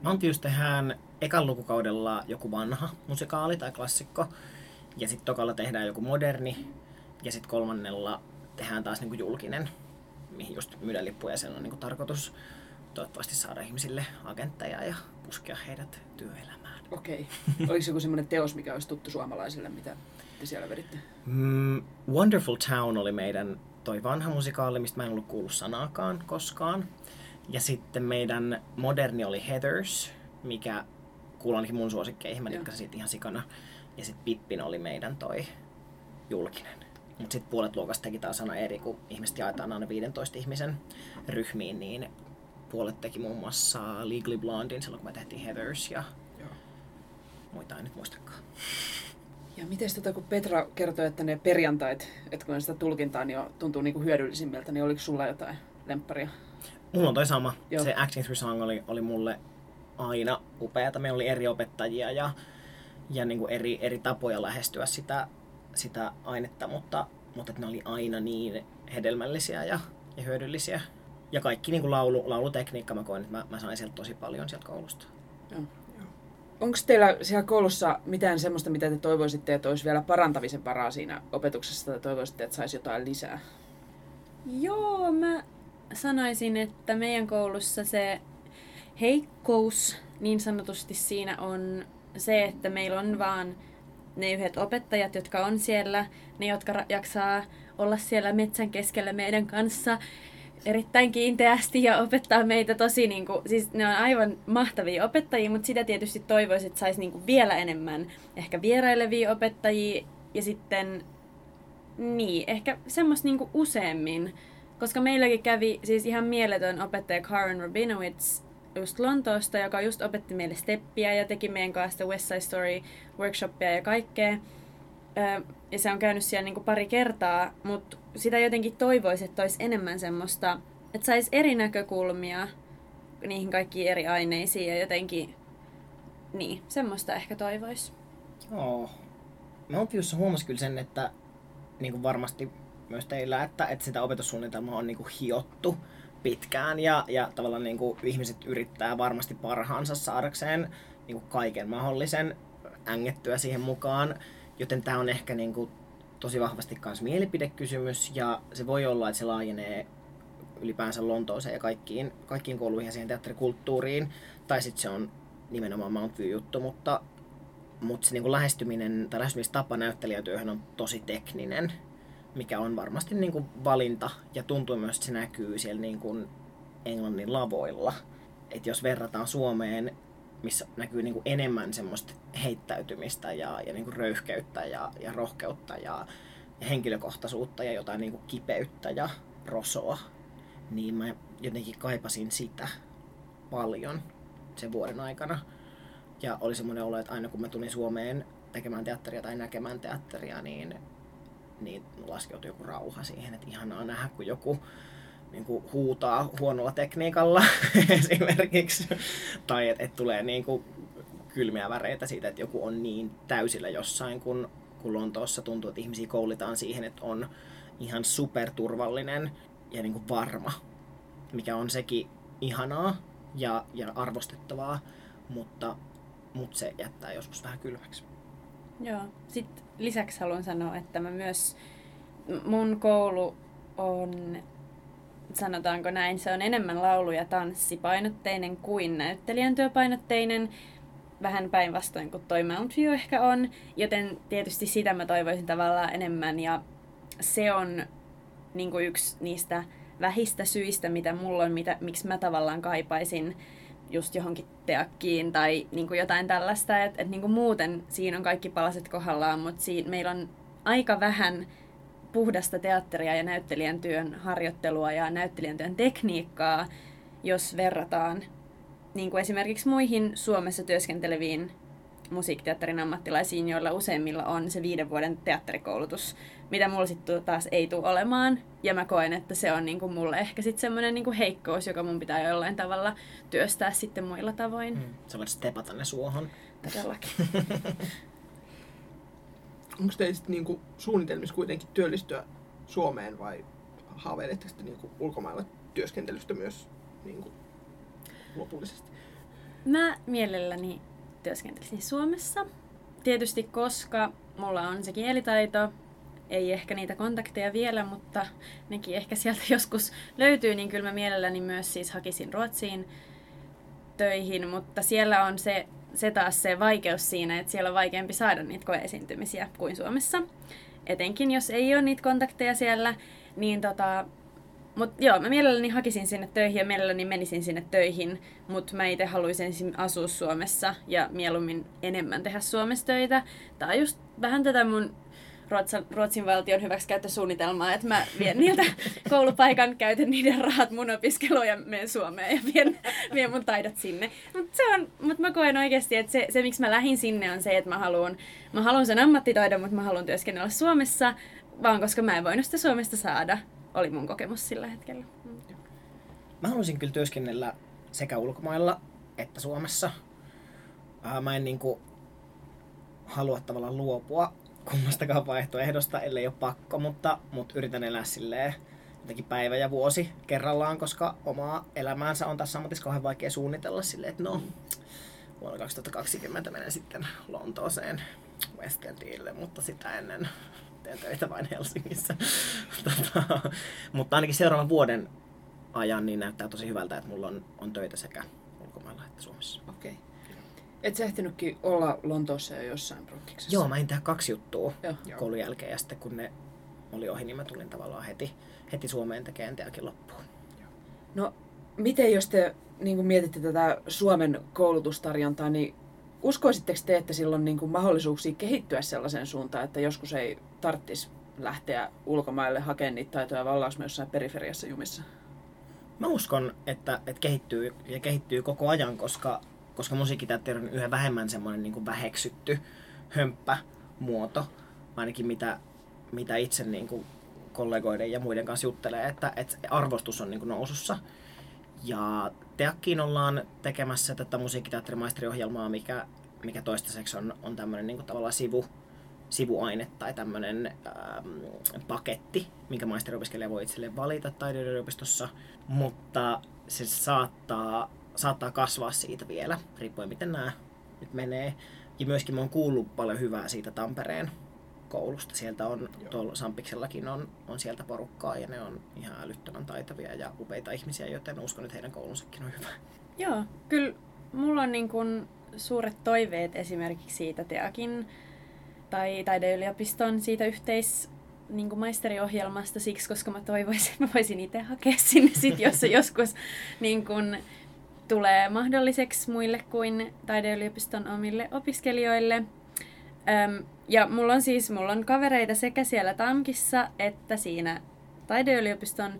Mantius tehdään ekan lukukaudella joku vanha musikaali tai klassikko, ja sitten tokalla tehdään joku moderni, ja sitten kolmannella tehdään taas niinku julkinen, mihin just myydään lippuja, ja sen on niinku tarkoitus toivottavasti saada ihmisille agentteja ja puskea heidät työelämään. Okei. Okay. Oliko joku semmoinen teos, mikä olisi tuttu suomalaisille, mitä te siellä veditte? Mm, Wonderful Town oli meidän toi vanha musikaali, mistä mä en ollut kuullut sanaakaan koskaan. Ja sitten meidän moderni oli Heathers, mikä kuuluu ainakin mun suosikkeihin, mä siitä ihan sikana. Ja sitten Pippin oli meidän toi julkinen. Mutta sitten puolet luokasta teki taas aina eri, kun ihmiset jaetaan aina 15 ihmisen ryhmiin, niin puolet teki muun muassa Legally Blondin silloin, kun me tehtiin Heathers ja Joo. muita en nyt muistakaan. Ja miten tota, kun Petra kertoi, että ne perjantait, että kun sitä tulkintaa, niin tuntuu niin kuin hyödyllisimmiltä, niin oliko sulla jotain lempparia? Mulla on toi sama. Joo. Se Acting Through Song oli, oli mulle aina upeata. Meillä oli eri opettajia ja, ja niin kuin eri, eri tapoja lähestyä sitä, sitä ainetta, mutta, mutta että ne oli aina niin hedelmällisiä ja, ja hyödyllisiä. Ja kaikki niin kuin laulu, laulutekniikka mä koin, että mä, mä sain sieltä tosi paljon sieltä koulusta. Joo. Onko teillä siellä koulussa mitään semmoista, mitä te toivoisitte, että olisi vielä parantamisen varaa siinä opetuksessa, tai toivoisitte, että saisi jotain lisää? Joo, mä sanoisin, että meidän koulussa se heikkous niin sanotusti siinä on se, että meillä on vaan ne yhdet opettajat, jotka on siellä, ne, jotka jaksaa olla siellä metsän keskellä meidän kanssa erittäin kiinteästi ja opettaa meitä tosi, niin kuin, siis ne on aivan mahtavia opettajia, mutta sitä tietysti toivoisin, että saisi niin vielä enemmän ehkä vierailevia opettajia ja sitten niin, ehkä semmoista niin useammin, koska meilläkin kävi siis ihan mieletön opettaja Karen Rabinowitz just Lontoosta, joka just opetti meille steppiä ja teki meidän kanssa West Side Story workshoppia ja kaikkea. Ja se on käynyt siellä niin kuin pari kertaa, mutta sitä jotenkin toivoisi, että olisi enemmän semmoista, että saisi eri näkökulmia niihin kaikkiin eri aineisiin ja jotenkin, niin, semmoista ehkä toivoisi. Joo. Mä Maltiossa huomasin kyllä sen, että niin kuin varmasti myös teillä, että, että sitä opetussuunnitelmaa on niin kuin hiottu pitkään ja, ja tavallaan niin kuin ihmiset yrittää varmasti parhaansa saadakseen niin kuin kaiken mahdollisen ängettyä siihen mukaan. Joten tämä on ehkä niin kuin tosi vahvasti myös mielipidekysymys ja se voi olla, että se laajenee ylipäänsä Lontooseen ja kaikkiin, kaikkiin kouluihin ja siihen teatterikulttuuriin. Tai sitten se on nimenomaan Mount View-juttu, mutta, mutta se niin kuin lähestyminen tai lähestymistapa näyttelijätyöhön on tosi tekninen, mikä on varmasti niin kuin valinta ja tuntuu myös, että se näkyy siellä niin kuin Englannin lavoilla. Et jos verrataan Suomeen, missä näkyy niin kuin enemmän semmoista heittäytymistä ja, ja niin kuin röyhkeyttä ja, ja rohkeutta ja, ja henkilökohtaisuutta ja jotain niin kuin kipeyttä ja rosoa, niin mä jotenkin kaipasin sitä paljon sen vuoden aikana. Ja oli semmoinen olo, että aina kun mä tulin Suomeen tekemään teatteria tai näkemään teatteria, niin, niin laskeutui joku rauha siihen, että ihanaa nähdä, kun joku niin kuin huutaa huonolla tekniikalla esimerkiksi. tai että et tulee niin kuin kylmiä väreitä siitä, että joku on niin täysillä jossain, kun, kun Lontoossa tuntuu, että ihmisiä koulitaan siihen, että on ihan superturvallinen ja niin kuin varma, mikä on sekin ihanaa ja, ja arvostettavaa, mutta, mutta se jättää joskus vähän kylmäksi. Joo. Sitten lisäksi haluan sanoa, että mä myös, mun koulu on sanotaanko näin, se on enemmän laulu- ja tanssipainotteinen kuin näyttelijän työpainotteinen. Vähän päinvastoin kuin toi Mount View ehkä on, joten tietysti sitä mä toivoisin tavallaan enemmän ja se on niin kuin yksi niistä vähistä syistä, mitä mulla on, mitä, miksi mä tavallaan kaipaisin just johonkin teakkiin tai niin kuin jotain tällaista. Että et niin kuin muuten siinä on kaikki palaset kohdallaan, mutta siinä, meillä on aika vähän puhdasta teatteria ja näyttelijän työn harjoittelua ja näyttelijän työn tekniikkaa, jos verrataan niin kuin esimerkiksi muihin Suomessa työskenteleviin musiikkiteatterin ammattilaisiin, joilla useimmilla on se viiden vuoden teatterikoulutus, mitä mulla sitten taas ei tule olemaan. Ja mä koen, että se on niinku mulle ehkä sitten semmoinen niinku heikkous, joka mun pitää jollain tavalla työstää sitten muilla tavoin. Mm. Sä voit stepata ne suohon. Todellakin. Onko teillä sitten niinku suunnitelmissa kuitenkin työllistyä Suomeen vai haaveiletteko sitten niinku ulkomailla työskentelystä myös niinku lopullisesti? Mä mielelläni työskentelisin Suomessa. Tietysti koska mulla on se kielitaito, ei ehkä niitä kontakteja vielä, mutta nekin ehkä sieltä joskus löytyy, niin kyllä mä mielelläni myös siis hakisin Ruotsiin töihin, mutta siellä on se, se taas se vaikeus siinä, että siellä on vaikeampi saada niitä koeesiintymisiä kuin Suomessa. Etenkin jos ei ole niitä kontakteja siellä, niin tota, mutta joo, mä mielelläni hakisin sinne töihin ja mielelläni menisin sinne töihin, mutta mä itse haluaisin asua Suomessa ja mieluummin enemmän tehdä Suomessa töitä. Tää on just vähän tätä mun Ruotsin, Ruotsin valtion hyväksikäyttösuunnitelmaa, että mä vien niiltä koulupaikan, käytän niiden rahat mun opiskeluun ja menen Suomeen ja vien, vien mun taidot sinne. Mutta mut mä koen oikeasti, että se, se, miksi mä lähdin sinne on se, että mä haluan mä haluan sen ammattitaidon, mutta mä haluan työskennellä Suomessa, vaan koska mä en voinut sitä Suomesta saada oli mun kokemus sillä hetkellä. Mm. Mä haluaisin kyllä työskennellä sekä ulkomailla että Suomessa. Mä en niinku halua tavallaan luopua kummastakaan vaihtoehdosta, ellei ole pakko, mutta, mutta yritän elää silleen jotenkin päivä ja vuosi kerrallaan, koska omaa elämäänsä on tässä ammatissa kauhean vaikea suunnitella silleen, että no, vuonna 2020 menen sitten Lontooseen West Endille, mutta sitä ennen teen töitä vain Helsingissä. tota, mutta ainakin seuraavan vuoden ajan niin näyttää tosi hyvältä, että mulla on, on töitä sekä ulkomailla että Suomessa. Okei. Okay. Et sä ehtinytkin olla Lontoossa jo jossain prokkiksessa? Joo, mä en tehdä kaksi juttua Joo. koulun jälkeen ja sitten kun ne oli ohi, niin mä tulin tavallaan heti, heti Suomeen tekemään teakin loppuun. No, miten jos te niin mietitte tätä Suomen koulutustarjontaa, niin uskoisitteko te, että sillä on niin kuin mahdollisuuksia kehittyä sellaiseen suuntaan, että joskus ei tarttisi lähteä ulkomaille hakemaan niitä taitoja, ollaanko me jossain periferiassa jumissa? Mä uskon, että, että kehittyy ja kehittyy koko ajan, koska, koska musiikkiteatteri on yhä vähemmän semmoinen niin kuin väheksytty hömppämuoto, ainakin mitä, mitä itse niin kuin kollegoiden ja muiden kanssa juttelee, että, että arvostus on niin kuin nousussa. Ja Teakkiin ollaan tekemässä tätä musiikkiteatterimaisteriohjelmaa, mikä, mikä toistaiseksi on, on tämmöinen niin tavallaan sivu, sivuaine tai tämmöinen ähm, paketti, minkä maisteriopiskelija voi itselleen valita taideyliopistossa, mutta se saattaa, saattaa kasvaa siitä vielä, riippuen miten nämä nyt menee. Ja myöskin mä oon kuullut paljon hyvää siitä Tampereen koulusta. Sieltä on, Joo. tuolla Sampiksellakin on, on sieltä porukkaa ja ne on ihan älyttömän taitavia ja upeita ihmisiä, joten uskon, että heidän koulunsakin on hyvä. Joo, kyllä mulla on niin kuin suuret toiveet esimerkiksi siitä Teakin tai taideyliopiston siitä yhteis niin kuin maisteriohjelmasta siksi, koska mä toivoisin, että mä voisin itse hakea sinne sit, jos se joskus niin kuin, tulee mahdolliseksi muille kuin taideyliopiston omille opiskelijoille. Öm, ja mulla on siis mulla on kavereita sekä siellä TAMKissa että siinä taideyliopiston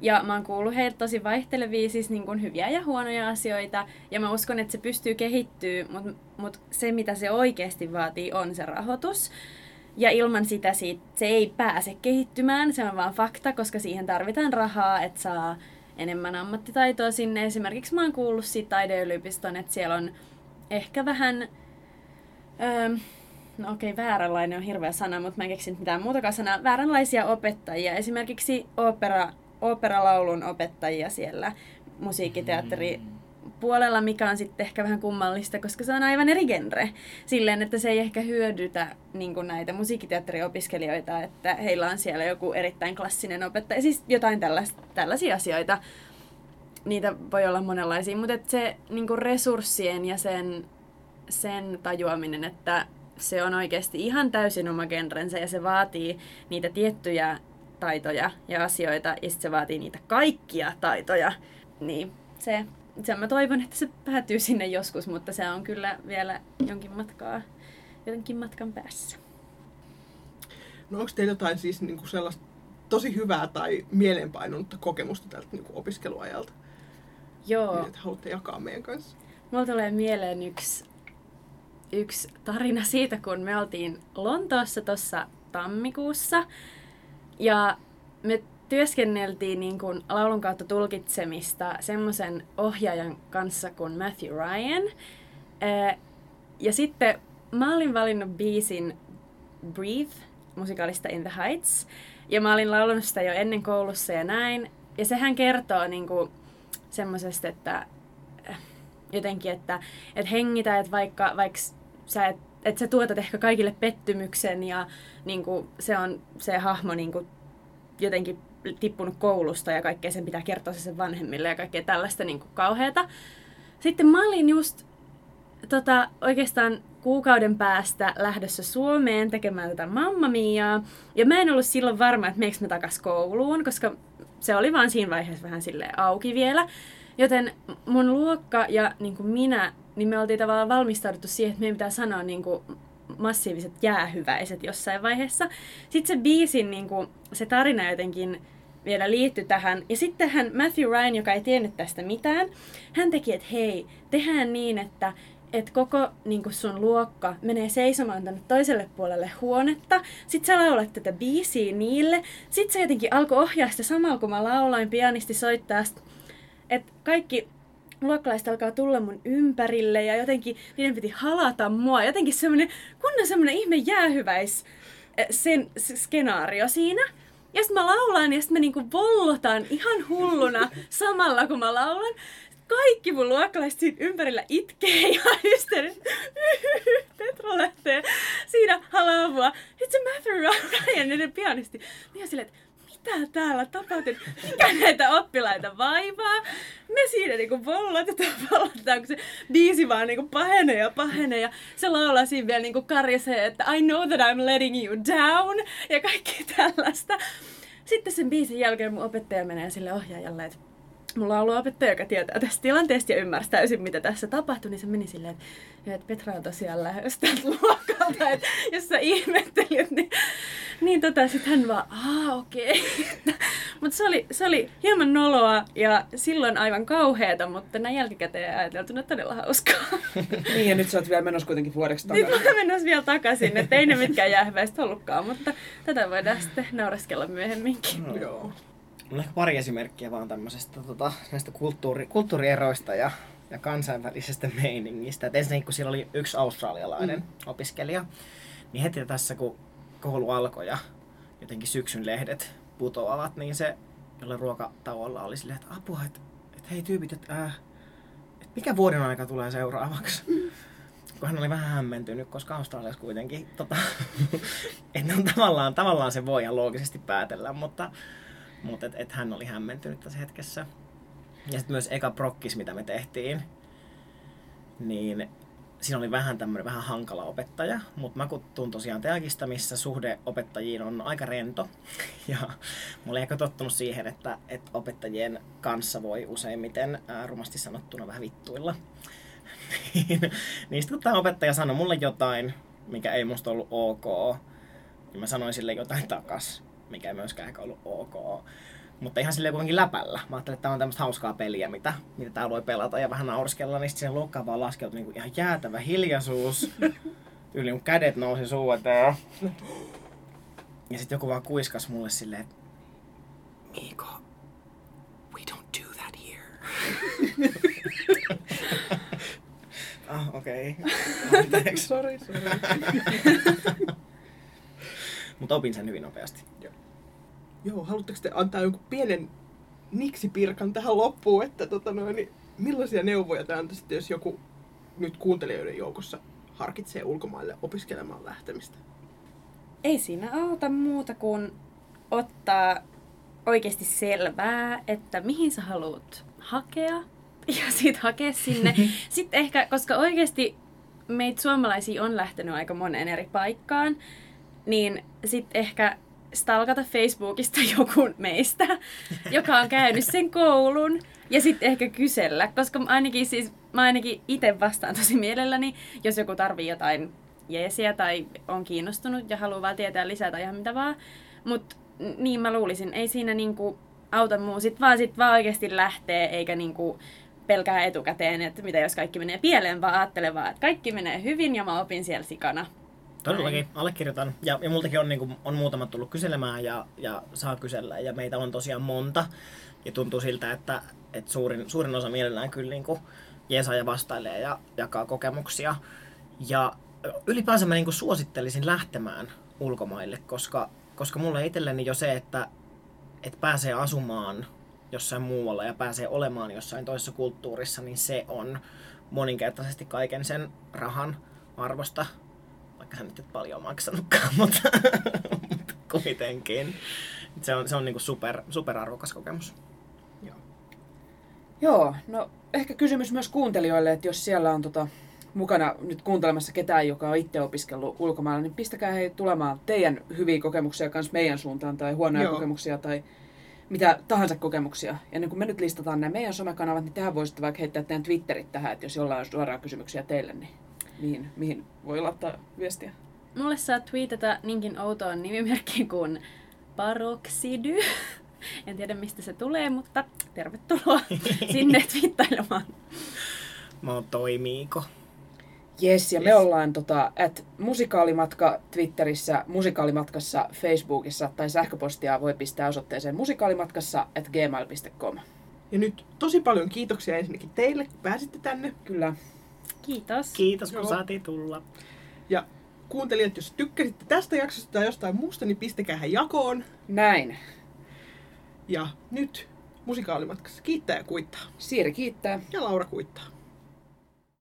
ja mä oon kuullut heiltä tosi vaihtelevia, siis niin kuin hyviä ja huonoja asioita. Ja mä uskon, että se pystyy kehittyä, mutta mut se mitä se oikeasti vaatii on se rahoitus. Ja ilman sitä siitä, se ei pääse kehittymään, se on vaan fakta, koska siihen tarvitaan rahaa, että saa enemmän ammattitaitoa sinne. Esimerkiksi mä oon kuullut siitä taideyliopiston, että siellä on ehkä vähän... Öö, no okei, okay, vääränlainen on hirveä sana, mutta mä en keksinyt mitään muutakaan sanaa. Vääränlaisia opettajia. Esimerkiksi opera, operalaulun opettajia siellä musiikkiteatteri puolella, mikä on sitten ehkä vähän kummallista, koska se on aivan eri genre. Silleen, että se ei ehkä hyödytä niin näitä musiikkiteatteriopiskelijoita, että heillä on siellä joku erittäin klassinen opettaja. Siis jotain tällais, tällaisia asioita. Niitä voi olla monenlaisia, mutta se niin resurssien ja sen, sen tajuaminen, että se on oikeasti ihan täysin oma genrensä ja se vaatii niitä tiettyjä taitoja ja asioita ja sitten se vaatii niitä kaikkia taitoja, niin se, se mä toivon, että se päätyy sinne joskus, mutta se on kyllä vielä jonkin matkaa, jotenkin matkan päässä. No onko teillä jotain siis niinku sellaista tosi hyvää tai mieleenpainunutta kokemusta tältä niinku opiskeluajalta? Joo. Niin, että haluatte jakaa meidän kanssa? Mulla tulee mieleen yksi, yksi tarina siitä, kun me oltiin Lontoossa tuossa tammikuussa. Ja me työskenneltiin niin kuin laulun kautta tulkitsemista semmoisen ohjaajan kanssa kuin Matthew Ryan. Ja sitten mä olin valinnut biisin Breathe musikaalista In the Heights. Ja mä olin laulanut sitä jo ennen koulussa ja näin. Ja sehän kertoo niin kuin semmoisesta, että jotenkin, että, että hengitä, että vaikka, vaikka sä et, että sä tuotat ehkä kaikille pettymyksen ja niin kuin, se on se hahmo niin kuin, jotenkin tippunut koulusta ja kaikkea sen pitää kertoa se sen vanhemmille ja kaikkea tällaista niin kuin kauheata. Sitten mä olin just tota, oikeastaan kuukauden päästä lähdössä Suomeen tekemään tätä Mamma Miaa. Ja mä en ollut silloin varma, että meneekö mä takas kouluun, koska se oli vaan siinä vaiheessa vähän sille auki vielä. Joten mun luokka ja niin kuin minä, niin me oltiin tavallaan valmistauduttu siihen, että meidän pitää sanoa niin kuin massiiviset jäähyväiset jossain vaiheessa. Sitten se biisin niin kuin, se tarina jotenkin vielä liittyi tähän. Ja sitten hän, Matthew Ryan, joka ei tiennyt tästä mitään, hän teki, että hei, tehdään niin, että että koko niin sun luokka menee seisomaan tänne toiselle puolelle huonetta. Sitten sä laulat tätä biisiä niille. Sitten se jotenkin alkoi ohjaa sitä samalla, kun mä lauloin, pianisti soittaa. Että kaikki luokkalaiset alkaa tulla mun ympärille ja jotenkin niiden piti halata mua. Jotenkin semmoinen, kunnon semmoinen ihme jäähyväis sen skenaario siinä. Ja sitten mä laulan ja sitten mä niinku vollotan ihan hulluna samalla kun mä laulan kaikki mun luokkalaiset siinä ympärillä itkee ja hysteerisesti. Petra lähtee siinä halavua. Sitten se Matthew Ryan, niiden pianisti. Niin silleen, että mitä täällä tapahtuu? Mikä näitä oppilaita vaivaa? Me siinä niinku vollatetaan, vollatetaan, kun se biisi vaan niinku pahenee ja pahenee. Ja se laulaa siinä vielä niinku karjasee, että I know that I'm letting you down. Ja kaikki tällaista. Sitten sen biisin jälkeen mun opettaja menee sille ohjaajalle, että mulla on ollut opettaja, joka tietää tästä tilanteesta ja ymmärsi täysin, mitä tässä tapahtui, niin se meni silleen, että, Petra on tosiaan lähes täältä luokalta, että jos sä ihmettelit, niin, niin tota, sit hän vaan, aa okei. Okay. mutta se oli, se oli hieman noloa ja silloin aivan kauheata, mutta näin jälkikäteen ajateltuna todella hauskaa. niin ja nyt sä oot vielä menossa kuitenkin vuodeksi takaisin. Nyt mä menossa vielä takaisin, että ei ne mitkään jäähyväistä ollutkaan, mutta tätä voidaan sitten nauraskella myöhemminkin. No. Joo. On ehkä pari esimerkkiä vaan tämmöisestä tota, näistä kulttuuri, kulttuurieroista ja, ja kansainvälisestä meiningistä. Et ensinnäkin kun siellä oli yksi australialainen mm. opiskelija, niin heti tässä kun koulu alkoi ja jotenkin syksyn lehdet putoavat, niin se jolle ruokatauolla oli silleen, että apua, että, että hei tyypit, että, äh, että mikä vuoden aika tulee seuraavaksi? Mm. Kun hän oli vähän hämmentynyt, koska Australiassa kuitenkin, tota, että on tavallaan, tavallaan se voi ihan loogisesti päätellä, mutta mutta et, et hän oli hämmentynyt tässä hetkessä. Ja sitten myös eka prokkis, mitä me tehtiin, niin siinä oli vähän tämmöinen vähän hankala opettaja, mutta mä kun tosiaan Teagista, missä suhde opettajiin on aika rento. Ja mä olin ehkä tottunut siihen, että, että opettajien kanssa voi useimmiten ää, rumasti sanottuna vähän vittuilla. niin, niin sitten kun tämä opettaja sanoi mulle jotain, mikä ei musta ollut ok, niin mä sanoin sille jotain takas mikä ei myöskään ehkä ollut ok. Mutta ihan silleen kuitenkin läpällä. Mä ajattelin, että tämä on tämmöistä hauskaa peliä, mitä, mitä täällä voi pelata ja vähän naurskella. Niin sitten luokkaan vaan laskeutui niinku ihan jäätävä hiljaisuus. Yli mun kädet nousi suu eteen. Ja sitten joku vaan kuiskas mulle silleen, että Miiko, we don't do that here. ah, okei. Okay. Anteeksi. Sori, sori. Mutta opin sen hyvin nopeasti. Joo. Haluatteko te antaa jonkun pienen niksipirkan tähän loppuun, että tota noin, niin millaisia neuvoja te antaisitte, jos joku nyt kuuntelijoiden joukossa harkitsee ulkomaille opiskelemaan lähtemistä? Ei siinä auta muuta kuin ottaa oikeasti selvää, että mihin sä haluat hakea ja sitten hakea sinne. sitten ehkä, koska oikeasti meitä suomalaisia on lähtenyt aika monen eri paikkaan, niin sitten ehkä stalkata Facebookista joku meistä, joka on käynyt sen koulun, ja sitten ehkä kysellä, koska ainakin siis, mä ainakin itse vastaan tosi mielelläni, jos joku tarvii jotain jeesiä tai on kiinnostunut ja haluaa tietää lisää tai ihan mitä vaan. Mutta niin mä luulisin, ei siinä niinku auta muu, sit vaan, sit vaan oikeasti lähtee, eikä niinku pelkää etukäteen, että mitä jos kaikki menee pieleen, vaan ajattelee vaan, että kaikki menee hyvin ja mä opin siellä sikana. Todellakin, allekirjoitan. Ja, ja multakin on, niin kuin, on muutamat tullut kyselemään ja, ja saa kysellä. Ja meitä on tosiaan monta. Ja tuntuu siltä, että, että suurin, suurin osa mielellään kyllä niin kuin jeesaa ja vastailee ja jakaa kokemuksia. Ja ylipäänsä mä niin kuin suosittelisin lähtemään ulkomaille, koska, koska mulle itselleni jo se, että, että pääsee asumaan jossain muualla ja pääsee olemaan jossain toisessa kulttuurissa, niin se on moninkertaisesti kaiken sen rahan arvosta vaikka hän nyt et paljon maksanutkaan, mutta, mutta kuitenkin. Se on, se on niinku super, super arvokas kokemus. Joo. Joo, no ehkä kysymys myös kuuntelijoille, että jos siellä on tota, mukana nyt kuuntelemassa ketään, joka on itse opiskellut ulkomailla, niin pistäkää hei tulemaan teidän hyviä kokemuksia myös meidän suuntaan tai huonoja Joo. kokemuksia tai mitä tahansa kokemuksia. Ja niin kun me nyt listataan nämä meidän somekanavat, niin tehän voisitte vaikka heittää teidän Twitterit tähän, että jos jollain on suoraan kysymyksiä teille, niin mihin, mihin voi laittaa viestiä? Mulle saa tweetata niinkin outoon nimimerkkiin kuin Paroxidy. En tiedä mistä se tulee, mutta tervetuloa sinne twiittailemaan. Mä oon Toimiiko. Yes, ja yes. me ollaan tota, at musikaalimatka Twitterissä, musikaalimatkassa Facebookissa tai sähköpostia voi pistää osoitteeseen musikaalimatkassa at gmail.com. Ja nyt tosi paljon kiitoksia ensinnäkin teille, kun pääsitte tänne. Kyllä. Kiitos. Kiitos, kun Joo. saatiin tulla. Ja kuuntelijat, jos tykkäsitte tästä jaksosta tai jostain muusta, niin pistäkää jakoon. Näin. Ja nyt musikaalimatkassa kiittää ja kuittaa. Siiri kiittää. Ja Laura kuittaa.